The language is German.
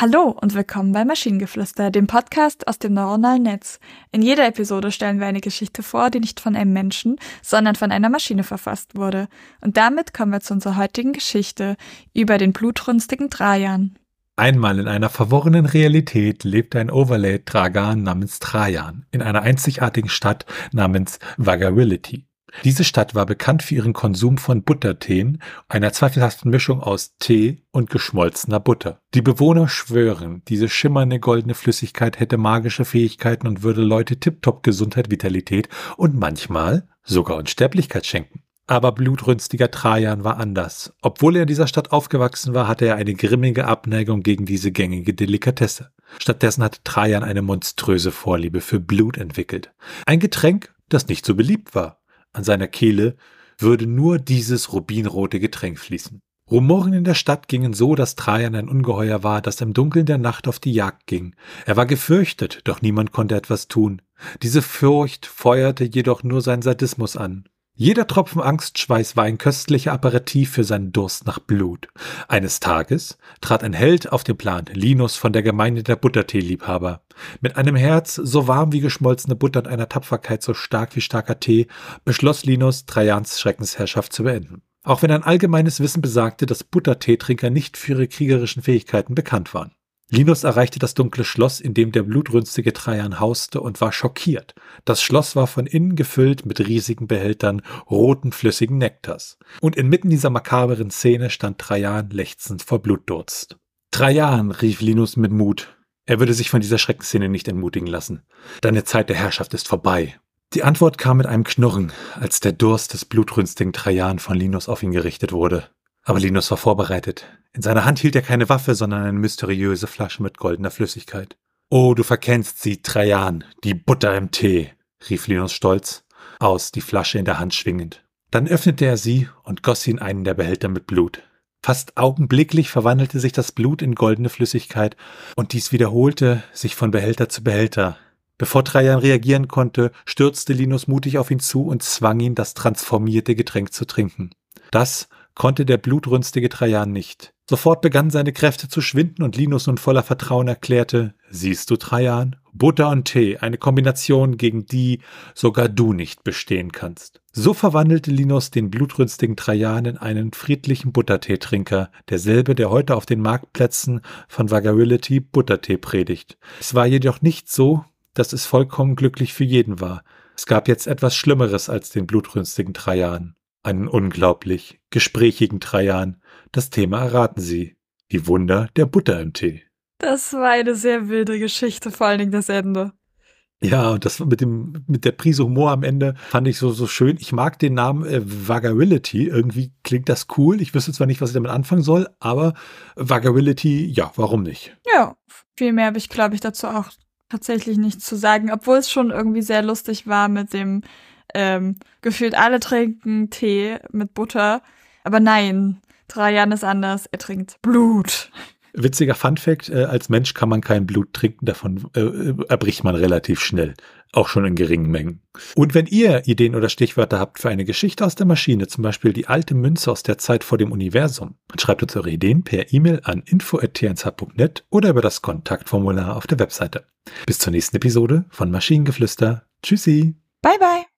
Hallo und willkommen bei Maschinengeflüster, dem Podcast aus dem neuronalen Netz. In jeder Episode stellen wir eine Geschichte vor, die nicht von einem Menschen, sondern von einer Maschine verfasst wurde. Und damit kommen wir zu unserer heutigen Geschichte über den blutrünstigen Trajan. Einmal in einer verworrenen Realität lebte ein Overlay-Tragan namens Trajan in einer einzigartigen Stadt namens Vagability. Diese Stadt war bekannt für ihren Konsum von Butterteen, einer zweifelhaften Mischung aus Tee und geschmolzener Butter. Die Bewohner schwören, diese schimmernde goldene Flüssigkeit hätte magische Fähigkeiten und würde Leute tiptop Gesundheit, Vitalität und manchmal sogar Unsterblichkeit schenken. Aber blutrünstiger Trajan war anders. Obwohl er in dieser Stadt aufgewachsen war, hatte er eine grimmige Abneigung gegen diese gängige Delikatesse. Stattdessen hatte Trajan eine monströse Vorliebe für Blut entwickelt. Ein Getränk, das nicht so beliebt war an seiner Kehle würde nur dieses rubinrote Getränk fließen. Rumoren in der Stadt gingen so, dass Trajan ein Ungeheuer war, das im Dunkeln der Nacht auf die Jagd ging. Er war gefürchtet, doch niemand konnte etwas tun. Diese Furcht feuerte jedoch nur seinen Sadismus an. Jeder Tropfen Angstschweiß war ein köstlicher Apparativ für seinen Durst nach Blut. Eines Tages trat ein Held auf den Plan, Linus von der Gemeinde der Butterteeliebhaber. Mit einem Herz so warm wie geschmolzene Butter und einer Tapferkeit so stark wie starker Tee beschloss Linus, Trajans Schreckensherrschaft zu beenden. Auch wenn ein allgemeines Wissen besagte, dass Butterteetrinker nicht für ihre kriegerischen Fähigkeiten bekannt waren. Linus erreichte das dunkle Schloss, in dem der blutrünstige Trajan hauste und war schockiert. Das Schloss war von innen gefüllt mit riesigen Behältern roten flüssigen Nektars. Und inmitten dieser makaberen Szene stand Trajan lechzend vor Blutdurst. Trajan, rief Linus mit Mut. Er würde sich von dieser Schreckensszene nicht entmutigen lassen. Deine Zeit der Herrschaft ist vorbei. Die Antwort kam mit einem Knurren, als der Durst des blutrünstigen Trajan von Linus auf ihn gerichtet wurde. Aber Linus war vorbereitet. In seiner Hand hielt er keine Waffe, sondern eine mysteriöse Flasche mit goldener Flüssigkeit. Oh, du verkennst sie, Trajan, die Butter im Tee, rief Linus stolz aus, die Flasche in der Hand schwingend. Dann öffnete er sie und goss in einen der Behälter mit Blut. Fast augenblicklich verwandelte sich das Blut in goldene Flüssigkeit, und dies wiederholte sich von Behälter zu Behälter. Bevor Trajan reagieren konnte, stürzte Linus mutig auf ihn zu und zwang ihn, das transformierte Getränk zu trinken. Das konnte der blutrünstige Trajan nicht. Sofort begannen seine Kräfte zu schwinden und Linus nun voller Vertrauen erklärte, siehst du Trajan, Butter und Tee, eine Kombination, gegen die sogar du nicht bestehen kannst. So verwandelte Linus den blutrünstigen Trajan in einen friedlichen Butterteetrinker, derselbe, der heute auf den Marktplätzen von Vagability Buttertee predigt. Es war jedoch nicht so, dass es vollkommen glücklich für jeden war. Es gab jetzt etwas Schlimmeres als den blutrünstigen Trajan einen unglaublich gesprächigen Trajan. Das Thema erraten Sie. Die Wunder der Butter im Tee. Das war eine sehr wilde Geschichte, vor allen Dingen das Ende. Ja, und das mit dem, mit der Prise Humor am Ende fand ich so, so schön. Ich mag den Namen äh, Vagability. Irgendwie klingt das cool. Ich wüsste zwar nicht, was ich damit anfangen soll, aber Vagability, ja, warum nicht? Ja, viel mehr habe ich, glaube ich, dazu auch tatsächlich nichts zu sagen, obwohl es schon irgendwie sehr lustig war mit dem ähm, gefühlt alle trinken Tee mit Butter. Aber nein, Trajan ist anders. Er trinkt Blut. Witziger Funfact, äh, als Mensch kann man kein Blut trinken, davon äh, erbricht man relativ schnell, auch schon in geringen Mengen. Und wenn ihr Ideen oder Stichwörter habt für eine Geschichte aus der Maschine, zum Beispiel die alte Münze aus der Zeit vor dem Universum, dann schreibt uns eure Ideen per E-Mail an info.tnsh.net oder über das Kontaktformular auf der Webseite. Bis zur nächsten Episode von Maschinengeflüster. Tschüssi. Bye bye.